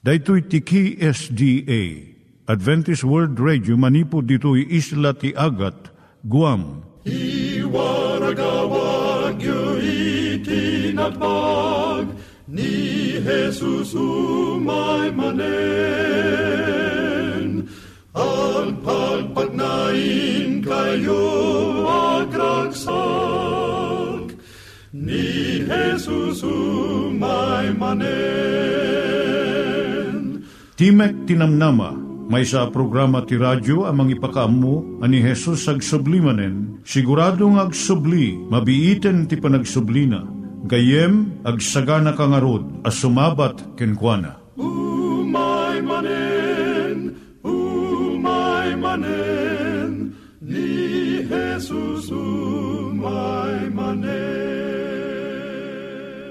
Daitui tiki SDA Adventist World Radio manipud ditui isla ti Agat Guam. I waragawag itinatpag ni Jesus umay manen. Ang pagpagnain kayo agkansak ni Jesus umay manen. Timek Tinamnama, may sa programa ti radyo amang ipakaamu ani Jesus ag sublimanen, siguradong ag subli, mabiiten ti panagsublina, gayem ag sagana kangarod as sumabat kenkwana. Umay manen, umay manen, ni Jesus umay manen.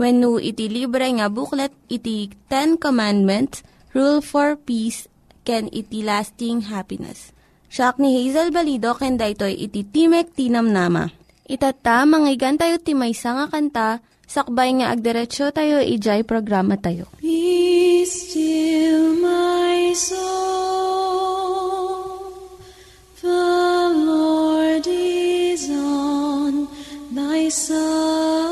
When no iti libre nga buklet, iti Ten Commandments, Rule for Peace, can iti lasting happiness. Siya ni Hazel Balido, ken daytoy iti Timek Tinam Nama. Itata, manggigan tayo timaysa nga kanta, sakbay nga agderetsyo tayo, ijay programa tayo. Be still my soul, the Lord is on thy side.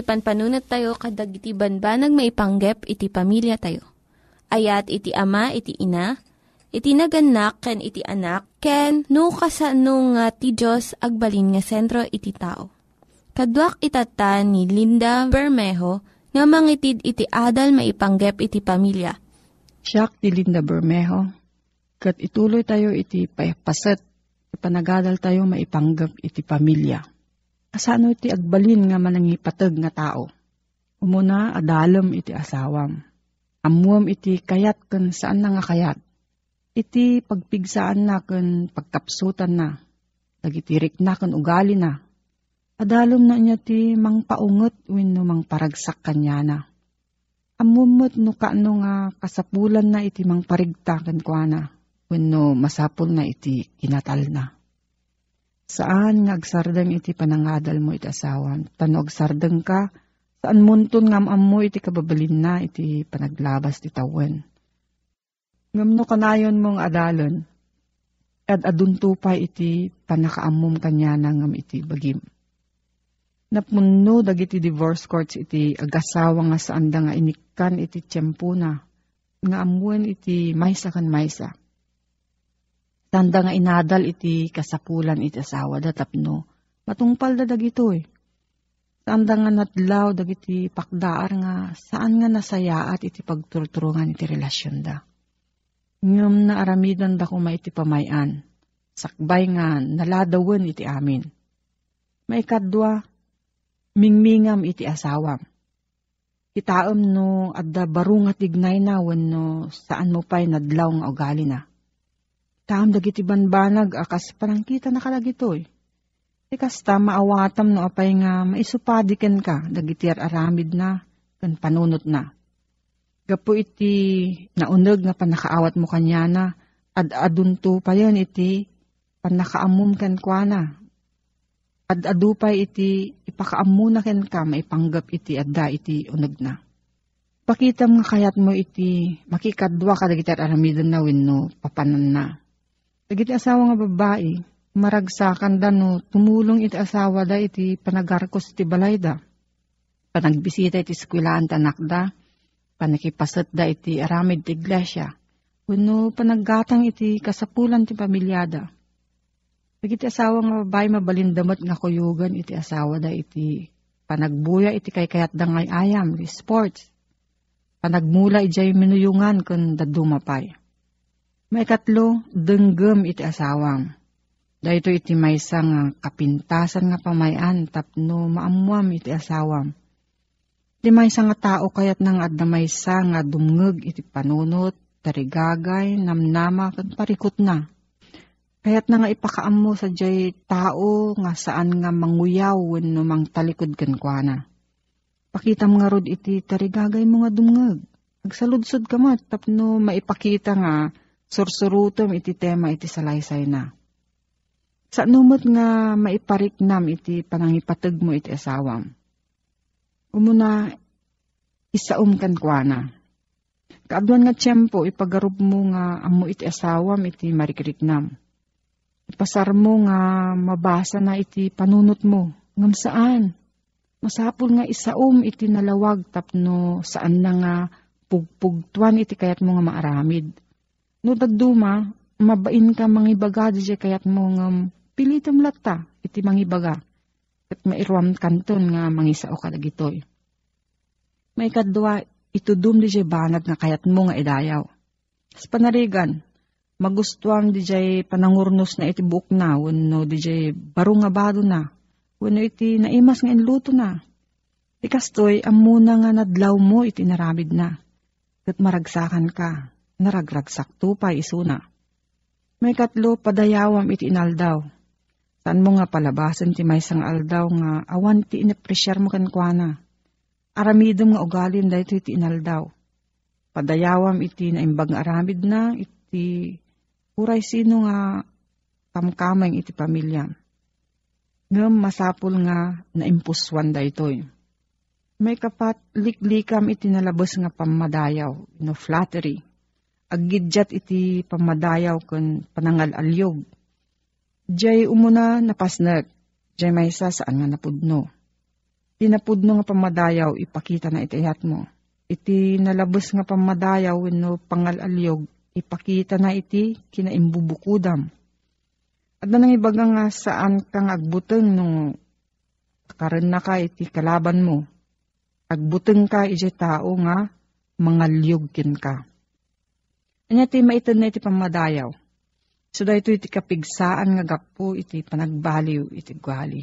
Tayo met, ti panpanunat tayo kadag iti banbanag maipanggep iti pamilya tayo. Ayat iti ama, iti ina, iti naganak, ken iti anak, ken no, kasano nga ti Diyos agbalin nga sentro iti tao. Kaduak itata ni Linda Bermejo nga mangitid iti adal maipanggep iti pamilya. Siya ti Linda Bermejo. Kat ituloy tayo iti payapaset, ipanagadal tayo maipanggap iti pamilya. Asano iti agbalin nga manangipatag nga tao. Umuna adalam iti asawam. Amuam iti kayat kan saan na nga kayat. Iti pagpigsaan na kan pagkapsutan na. Dagitirik na kan ugali na. Adalom na niya ti mang paungot wenno mang paragsak kanya na. Amumot no kaano nga kasapulan na iti mang parigta kan kuana. Wenno masapul na iti kinatal na. Saan nga agsardeng iti panangadal mo iti asawan? Tano agsardeng ka, saan munton ngam mo iti kababalin na iti panaglabas ti tawen. Ngam no kanayon mong adalon, at aduntupay iti panakaamom kanya na ngam iti bagim. Napunno dagiti divorce courts iti agasawa nga saan da nga inikan iti tiyempo na, nga amuan iti maysa kan maysa Tanda nga inadal iti kasapulan iti asawa da tapno. Matungpal da dagito eh. Tanda nga natlaw dagiti pakdaar nga saan nga nasayaat iti pagturturungan iti relasyon da. Ngam na aramidan da kuma iti pamayan. Sakbay nga naladawan iti amin. Maikadwa, mingmingam iti asawam. Itaam no adda baro nga tignay na no saan mo pa'y nadlaw nga ugali na Taam dagiti banbanag akas parang kita nakalagito eh. Ikas ta maawatam no apay nga maisupadiken ka dagiti aramid na kan panunot na. Gapo iti naunag nga panakaawat mo kanya na ad adunto pa yan iti panakaamum kan kwa na. Ad adupay iti ipakaamuna ken ka maipanggap iti adda iti unag na. Pakitam nga kayat mo iti makikadwa ka dagiti aramidan na wenno papanan na Dagiti asawa nga babae, maragsakan da no, tumulong iti asawa da iti panagarkos iti balay da. Panagbisita iti skwilaan tanak da, panakipasat da iti aramid ti iglesia, kuno panaggatang iti kasapulan ti pamilyada. Dagiti asawa nga babae mabalindamot nga kuyugan iti asawa da iti panagbuya iti kay kayat da ayam, sports. Panagmula ijay minuyungan kun dadumapay may katlo, denggem iti asawam. Dahito iti maysa nga kapintasan nga pamayan tapno maamuam iti asawam. Iti maysa nga tao kayat nang adna maysa nga dumngeg iti panunot, tarigagay, namnama, kan parikot na. Kayat na nga ipakaam mo sa jay tao nga saan nga manguyaw no mang talikod kan kwa na. Pakita mo nga rod iti tarigagay mo nga dumngeg. Agsaludsod ka mat tapno maipakita nga sursurutom iti tema iti salaysay na. Sa numot nga maipariknam iti panangipatag mo iti asawam. Umuna, isaum kan kwa na. Kaaduan nga tiyempo, ipagarup mo nga amo iti asawam iti marikiriknam. Ipasar mo nga mabasa na iti panunot mo. Ngam saan? Masapul nga isaum iti nalawag tapno saan na nga pugpugtuan iti kayat mo nga maaramid No dagduma, mabain ka mangibaga di kayat mo nga pilitam lata iti mangibaga. At mairuam kanton nga mangisao ka dagitoy. May kadwa, itudum di banat nga kayat mo nga idayaw. Sa panarigan, magustuam di panangurnos na iti buok na, wano di baro nga bado na, wano iti naimas nga inluto na. Ikastoy, amuna nga nadlaw mo iti naramid na. Kat maragsakan ka, naragragsak tupay isuna. May katlo padayawam iti inaldaw. Saan mo nga palabasan ti may sang aldaw nga awan ti inapresyar mo kan kuana. Aramidom nga ugalin da ito iti inaldaw. Padayawam iti naimbag nga aramid na iti uray sino nga kamkamay iti pamilya. Ngam masapul nga naimpuswan da itoy. May kapat liklikam iti nalabos nga pamadayaw, no flattery agidyat iti pamadayaw kun panangal alyog. Diyay umuna napasnag, diyay maysa saan nga napudno. Tinapudno nga pamadayaw, ipakita na itayat mo. Iti nalabos nga pamadayaw wenno pangalalyog, ipakita na iti kinaimbubukudam. At nang ibaga nga saan kang agbuteng nung karan na ka iti kalaban mo. Agbuteng ka iti tao nga mangalyog kin ka. Anya ti maitan na iti pamadayaw. So da iti kapigsaan nga gapo iti panagbaliw iti gwali.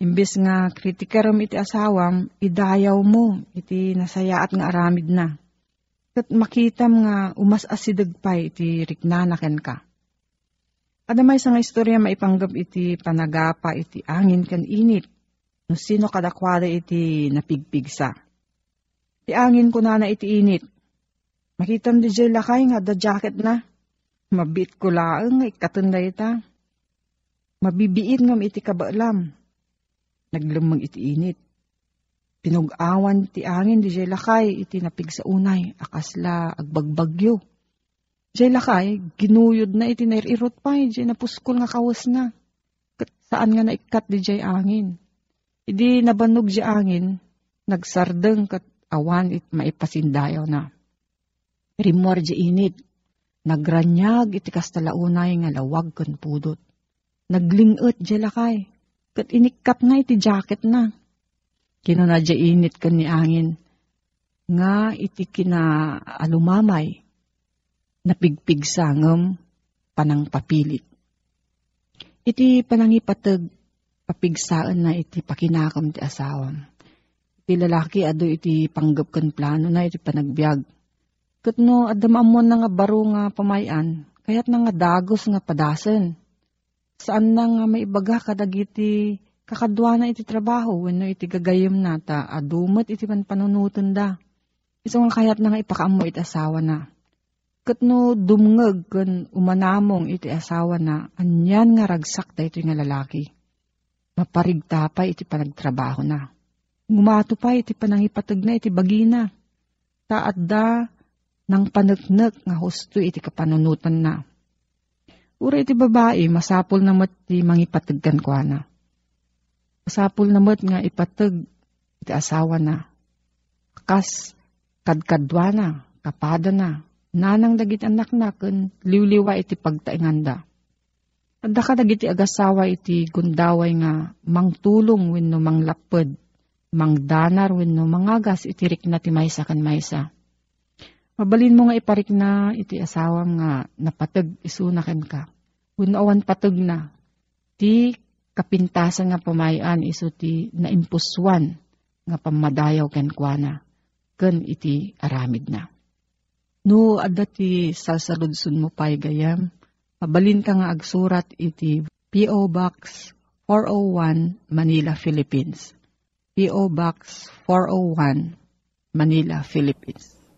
Imbes nga kritikaram iti asawam, idayaw mo iti nasayaat nga aramid na. Kat makitam nga umas asidag pa iti riknanaken ka. Adamay sa nga istorya maipanggap iti panagapa iti angin kan init. No sino kadakwada iti napigpigsa. Ti angin ko na na iti init. Makitam di jay lakay nga da jacket na. Mabit ko laang nga ikatanda ita. Mabibiit ngam iti kabaalam. Naglumang iti init. Pinug-awan ti angin di jay lakay iti napig sa unay, akasla agbagbagyo. Jay lakay, ginuyod na iti nairirot pa, jay napuskol nga kawas na. Saan nga naikat di jay angin. Idi nabanog jay angin, nagsardeng kat awan it maipasindayaw na. Rimor jay init, nagranyag iti kastalaunay nga lawag kan pudot. Naglingot jay lakay, kat inikat na iti jacket na. Kinuna init kan ni angin, nga iti kina alumamay, napigpigsangam panang papilit. Iti panangipatag papigsaan na iti pakinakam ti asawam. Iti lalaki ado iti panggap kan plano na iti panagbiag. Kat no adamamon na nga baro nga pamayan, kayat na nga dagos nga padasen. Saan na nga maibaga kadagiti kakadwa na iti trabaho wenno iti gagayem na ta adumat iti panpanunutan da. Iso nga kayat na nga ipakaamo iti asawa na. Kat no dumngeg kan umanamong iti asawa na, anyan nga ragsak da ito nga lalaki. Maparigta pa iti panagtrabaho na. Ngumato pa iti panangipatag na iti bagina. Taat da nang panagnak nga husto iti kapanunutan na. Ura iti babae, masapol na mat ti mangipatagkan kwa na. Masapol na mat nga ipatag iti asawa na. Kas kadkadwa na, kapada na, nanang dagit anak na, kun liwliwa iti pagtainganda. Adda ka dagiti agasawa iti gundaway nga mangtulong wenno manglaped, mangdanar wenno mangagas iti rikna ti maysa kan maysa. Mabalin mo nga iparik na iti asawam nga napatag isunaken ka. Wenno awan patag na. Ti kapintasan nga pamayan iso ti naimpuswan nga pamadayaw ken kuana. Ken iti aramid na. No, adda ti salsaludsun mo pay gayam. Mabalin ka nga agsurat iti P.O. Box 401 Manila, Philippines. P.O. Box 401 Manila, Philippines.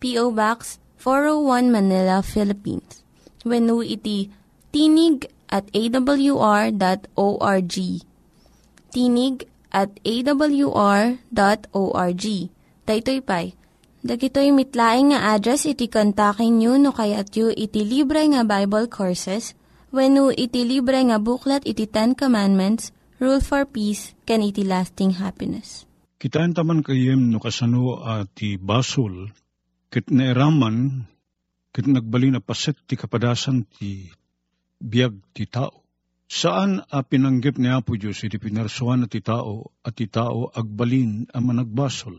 P.O. Box 401 Manila, Philippines. When iti tinig at awr.org. Tinig at awr.org. Daytoy pa'y Dagitoy mitlaing nga address iti kontakin nyo no kayat yu iti libre nga Bible Courses when iti libre nga buklat iti Ten Commandments, Rule for Peace, can iti lasting happiness. Kitaan taman kayem no kasano ati basol, kit naeraman, kit nagbali na paset ti kapadasan ti biyag ti tao. Saan a pinanggip ni Apo Diyos iti pinarsuan ti tao at ti tao agbalin ang managbasol?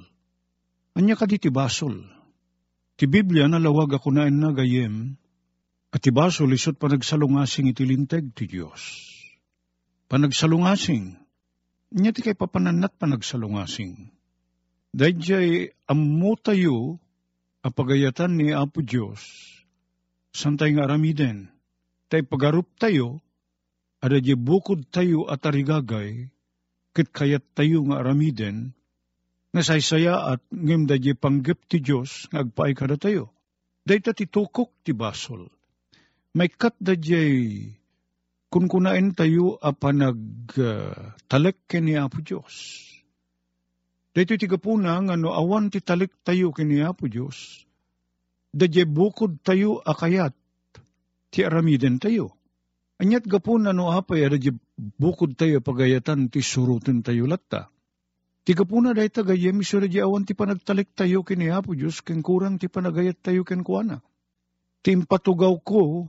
Anya ka di ti basol. Ti Biblia nalawag ako na na gayem, at ti basol isot panagsalungasing iti linteg ti Diyos. Panagsalungasing, nya ti kay papananat panagsalungasing. Dahil ammo tayo, apagayatan ni Apo Diyos, santay nga aramiden, tay pagarup tayo, ada bukod tayo at arigagay, kit kayat tayo nga aramiden, nga saysaya at ngem da di panggap ti Diyos nga agpaay kada tayo. Dahita ti tukok ti basol. May kat da di kun kunain tayo apa nag uh, talek kini Apo Diyos. Dahito ti kapuna nga no awan ti talek tayo kini Apo Diyos. Da di bukod tayo akayat ti aramiden tayo. Anyat gapuna no apay ada di bukod tayo pagayatan ti surutin tayo latta. Tiga puna dahi tagayem isura di awan ti panagtalik tayo kini Apo Diyos, ken kurang ti panagayat tayo ken kuana. Timpatugaw ko,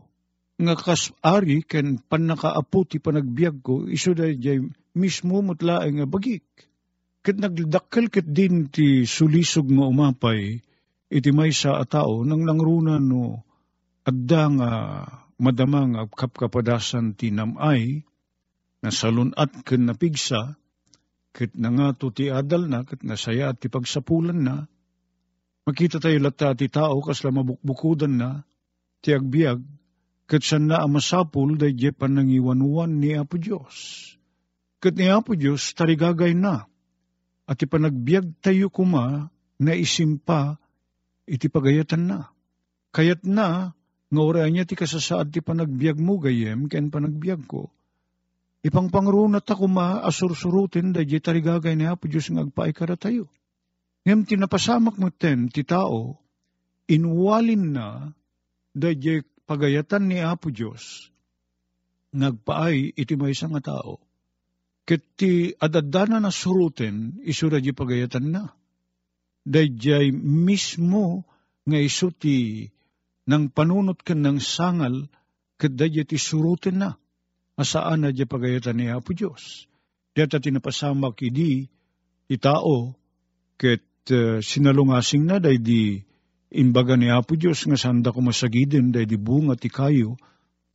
nga kas-ari ken panakaapo ti panagbiag ko, iso di mismo mutlaeng nga bagik. Ket nagdakkel ket din ti sulisog nga umapay, iti may sa atao, nang nangruna no, adda nga madamang kapkapadasan ti namay, na salunat ken napigsa, Kit na nga to ti adal na, kit nasaya at ti pagsapulan na, makita tayo lata ti tao kasla mabukbukudan na, ti agbiag, kit san na amasapul day je panangiwanuan ni Apo Diyos. Kit ni Apo Diyos tarigagay na, at ti panagbiag tayo kuma na isimpa iti pagayatan na. Kayat na, nga oray niya ti kasasaad ti panagbiag mo gayem, ken panagbiag ko, Ipang pangrunat ako maasursurutin da di tarigagay ni Apo Diyos ng agpaikara tayo. Ngem tinapasamak mo ten ti tao, inwalin na da pagayatan ni Apo Diyos, nagpaay iti may nga tao. Ket ti adadana na surutin, isura di pagayatan na. Dayjay mismo nga iso ti nang panunot ka ng sangal, ket dayjay ti surutin na asaan na di pagayatan ni Apo Diyos. Diyata tinapasamak idi, itao, ket uh, sinalungasing na day di imbaga ni Apo Diyos nga sanda ko masagiden day di bunga ti kayo,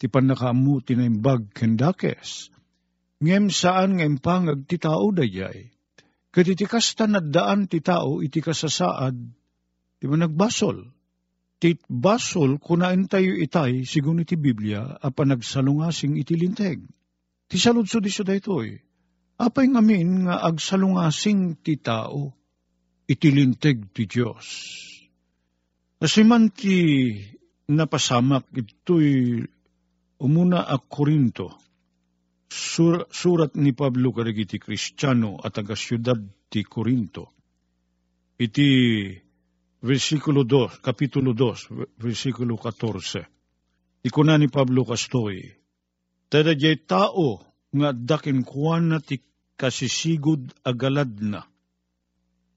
ti panakaamu ti naimbag kendakes. Ngem saan nga impangag ti tao dayay. Ket iti kasta daan ti tao iti kasasaad, di ba nagbasol, Tit basol kunain tayo itay, sigun iti Biblia, apa nagsalungasing iti linteg. Ti saludso di siya daytoy. Apay ngamin nga agsalungasing ti tao, iti linteg ti Diyos. Asiman ti napasamak ito'y umuna a Korinto, sur, surat ni Pablo karigiti Kristiyano at aga siyudad ti Korinto. Iti versikulo 2, kapitulo 2, versikulo 14. Ikuna ni Pablo Castoy, Tada jay tao nga dakin kuwan na ti kasisigod agalad na.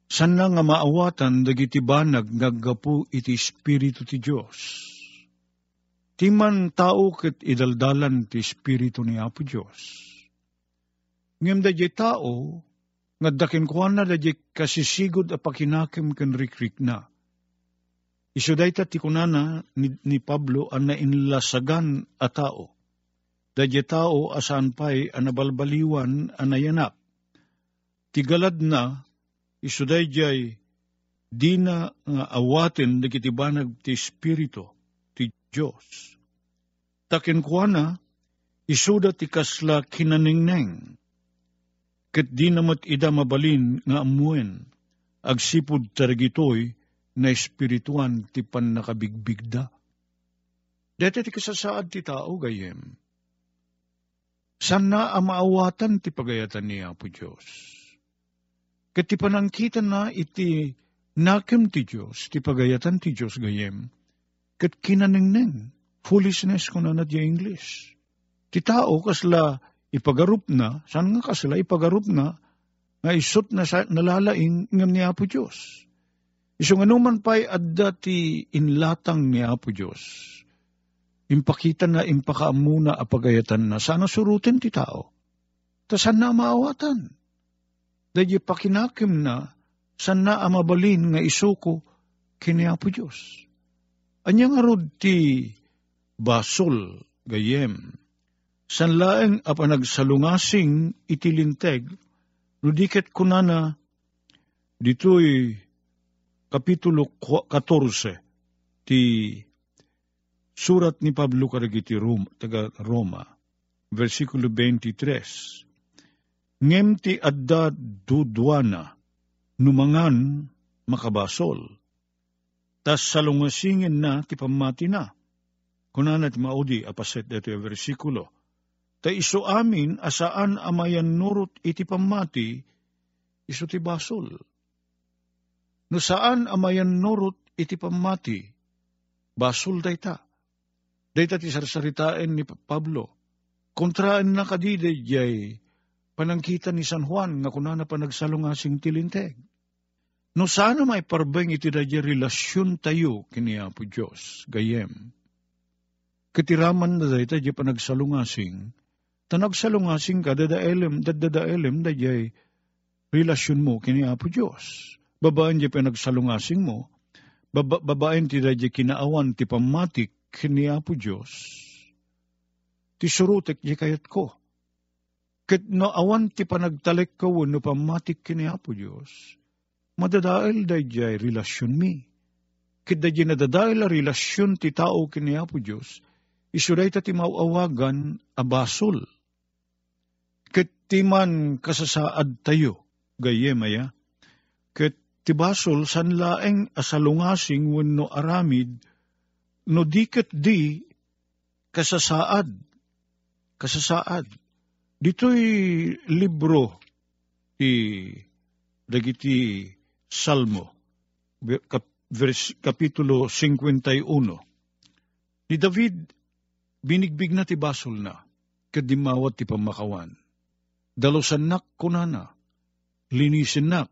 San nga maawatan dagiti banag ngaggapu iti Espiritu ti Diyos. Timan tao ket idaldalan ti Espiritu ni Apo Diyos. Ngem da tao, nga dakin kuwan na da kasisigod a pakinakim ken rikrik na Iso dayta ti kunana ni, ni Pablo ang nainlasagan a tao. Dadya tao asan pa'y anabalbaliwan anayanak. Tigalad na, iso dayjay di na nga awatin nagitibanag ti Espiritu Diyos. Takin kuana, isuda ti kasla kinaningneng. Ket di namat ida mabalin nga amuen, agsipud tarigitoy, na espirituan ti pan nakabigbigda. Dete ti kasasaad ti tao gayem. Sana ang maawatan ti pagayatan ni Apo Diyos. Kat ti panangkita na iti nakim ti Diyos, ti pagayatan ti Diyos gayem. Kat kinaningneng, foolishness ko na nadya English. Ti tao kasla ipagarup na, saan nga kasla ipagarup na, nga isot na sa, nalalaing ngam ni Apo Diyos. Isong anuman pa'y adda ti inlatang ni Apo Diyos. Impakita na impakaamuna apagayatan na sana surutin ti tao. Ta sana maawatan. Dahil pakinakim na sana amabalin nga isuko kini Apo Diyos. Anya nga rod ti basol gayem. San laeng apanagsalungasing itilinteg, nudiket kunana, dito'y Kapitulo 14 ti surat ni Pablo karagiti Roma, taga Roma, versikulo 23. Ngem ti adda dudwana, numangan makabasol. Tas salungasingin na ti pamati na. Kunana ti maudi apaset dito yung versikulo. Ta iso amin asaan amayan nurot iti pamati, iso ti basol. No saan amayan nurot iti pamati, basol dayta. Dayta ti sarsaritain ni Pablo. Kontraan na kadide jay panangkita ni San Juan nga kunana pa nagsalungasing tilinteg. No sana may parbeng iti dadya relasyon tayo kini Apo Diyos, gayem. Katiraman na dayta di pa nagsalungasing, ta nagsalungasing ka dadaelem, dadadaelem dadyay relasyon mo kini Apo Diyos. Babaan di pa nagsalungasing mo, baba, babaen ti dadya kinaawan ti pamatik kini Apo Diyos. Ti surutek di kayat ko. Ket no awan ti panagtalek ka no pamatik kini Apo Diyos madadael dayjay relasyon mi. Kit dayjay nadadael a relasyon ti tao kini Apo Diyos, isuday ta ti mauawagan abasol. Kit ti man kasasaad tayo, gaye maya, kit ti basol san laeng asalungasing wenno aramid, no diket di kasasaad, kasasaad. Dito'y libro ti dagiti Salmo, Kapitulo 51. Ni David, binigbig na ti basol na, kadimawat ti pamakawan. Dalosan nak kunana, linisin nak.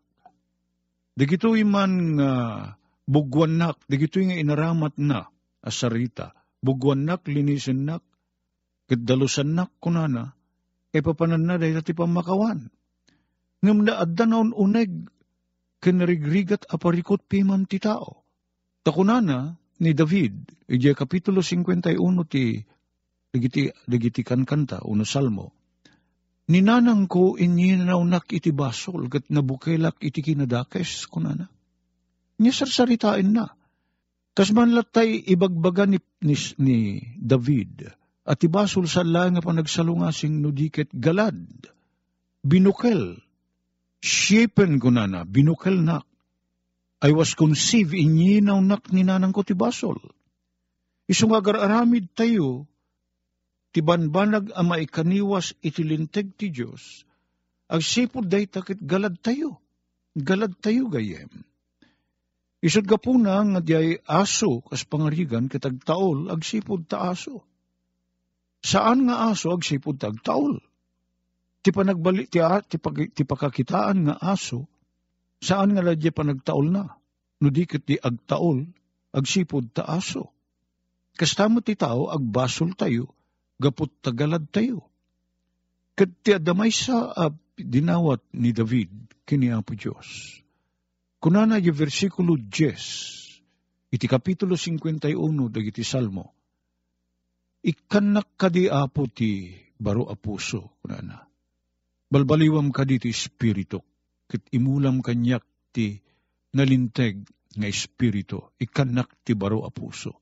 Dagito man nga uh, bugwan nak, dagito nga inaramat na, asarita, bugwan nak, linisin nak, kadalosan nak kunana, e papanan na dahil ti pamakawan. Ngam na adda naon uneg, kinarigrigat aparikot piman ti tao. Takunana ni David, ije kapitulo 51 ti dagiti, dagiti kan kanta, uno salmo, Ninanang ko inyinaunak iti basol, gat nabukelak iti kinadakes, kunana. Niya sarsaritain na. Kas man latay ibagbaga ni, ni, ni David, at ibasol sa lang pa nagsalungasing nudiket galad, binukel, Shapen ko na na, binukal nak. I was conceived in yinaw nak ni nanang ko ti basol. Isong agar-aramid tayo, ti banbanag ama ikaniwas itilinteg ti Diyos, ag sipod day takit galad tayo. Galad tayo gayem. Isod ka po na nga diay aso kas pangarigan kitag taol ag sipod ta aso. Saan nga aso ag sipod tag taol? Ti panagbali ti, ti, pag, ti pakakitaan nga aso, saan nga ladya panagtaol na? No di ti agtaol, agsipod ta aso. Kastamo ti tao, agbasol tayo, gapot tagalad tayo. Kat ti adamay sa uh, dinawat ni David, kini Apo Diyos. Kunana yung versikulo 10, iti kapitulo 51, dagiti salmo, ikanak kadi apo ti baro apuso, kunana Balbaliwam ka diti espiritu, kit imulam kanyak ti nalinteg nga espiritu, ikanak ti baro a puso.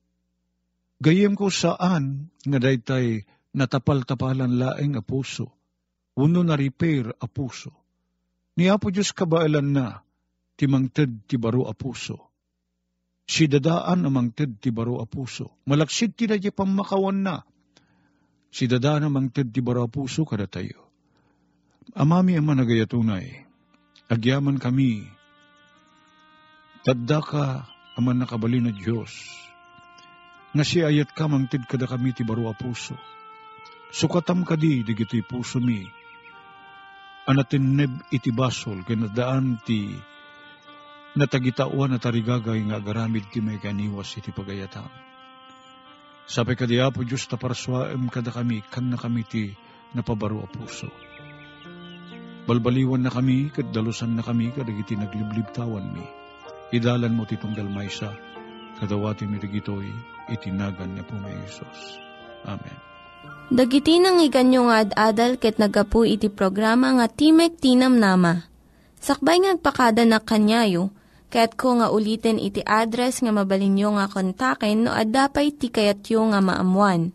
Gayem ko saan nga daytay natapal-tapalan laeng a puso, uno na repair a puso. Ni Apo Diyos kabailan na, ti mangted ti baro a puso. Si dadaan amang ted ti baro a puso. Malaksid ti na pamakawan na. Si dadaan amang ted ti baro a puso kada tayo Amami ang managayatunay, agyaman kami, tadda ka aman nakabali na Diyos, nga si ayat ka mangtid kada kami ti baro a puso. Sukatam kadi digiti puso mi, anatin neb iti basol, kinadaan ti natagitauan na tarigagay nga agaramid ti may kaniwas iti pagayatam. Sabi kadi Apo Diyos ta paraswaem kada kami, kan na kami ti napabaro a puso Balbaliwan na kami, kaddalusan na kami, kadagiti nagliblib tawan mi. Idalan mo titong dalmaysa, kadawati mi rigitoy, itinagan niya po may Isos. Amen. Dagiti nang iganyo nga ad-adal ket nagapu iti programa nga Timek Tinam Nama. Sakbay ngagpakada na kanyayo, ket ko nga ulitin iti address nga mabalinyo nga kontaken no ad-dapay tikayatyo nga maamuan.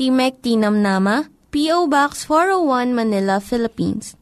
Timek Tinam Nama, P.O. Box 401 Manila, Philippines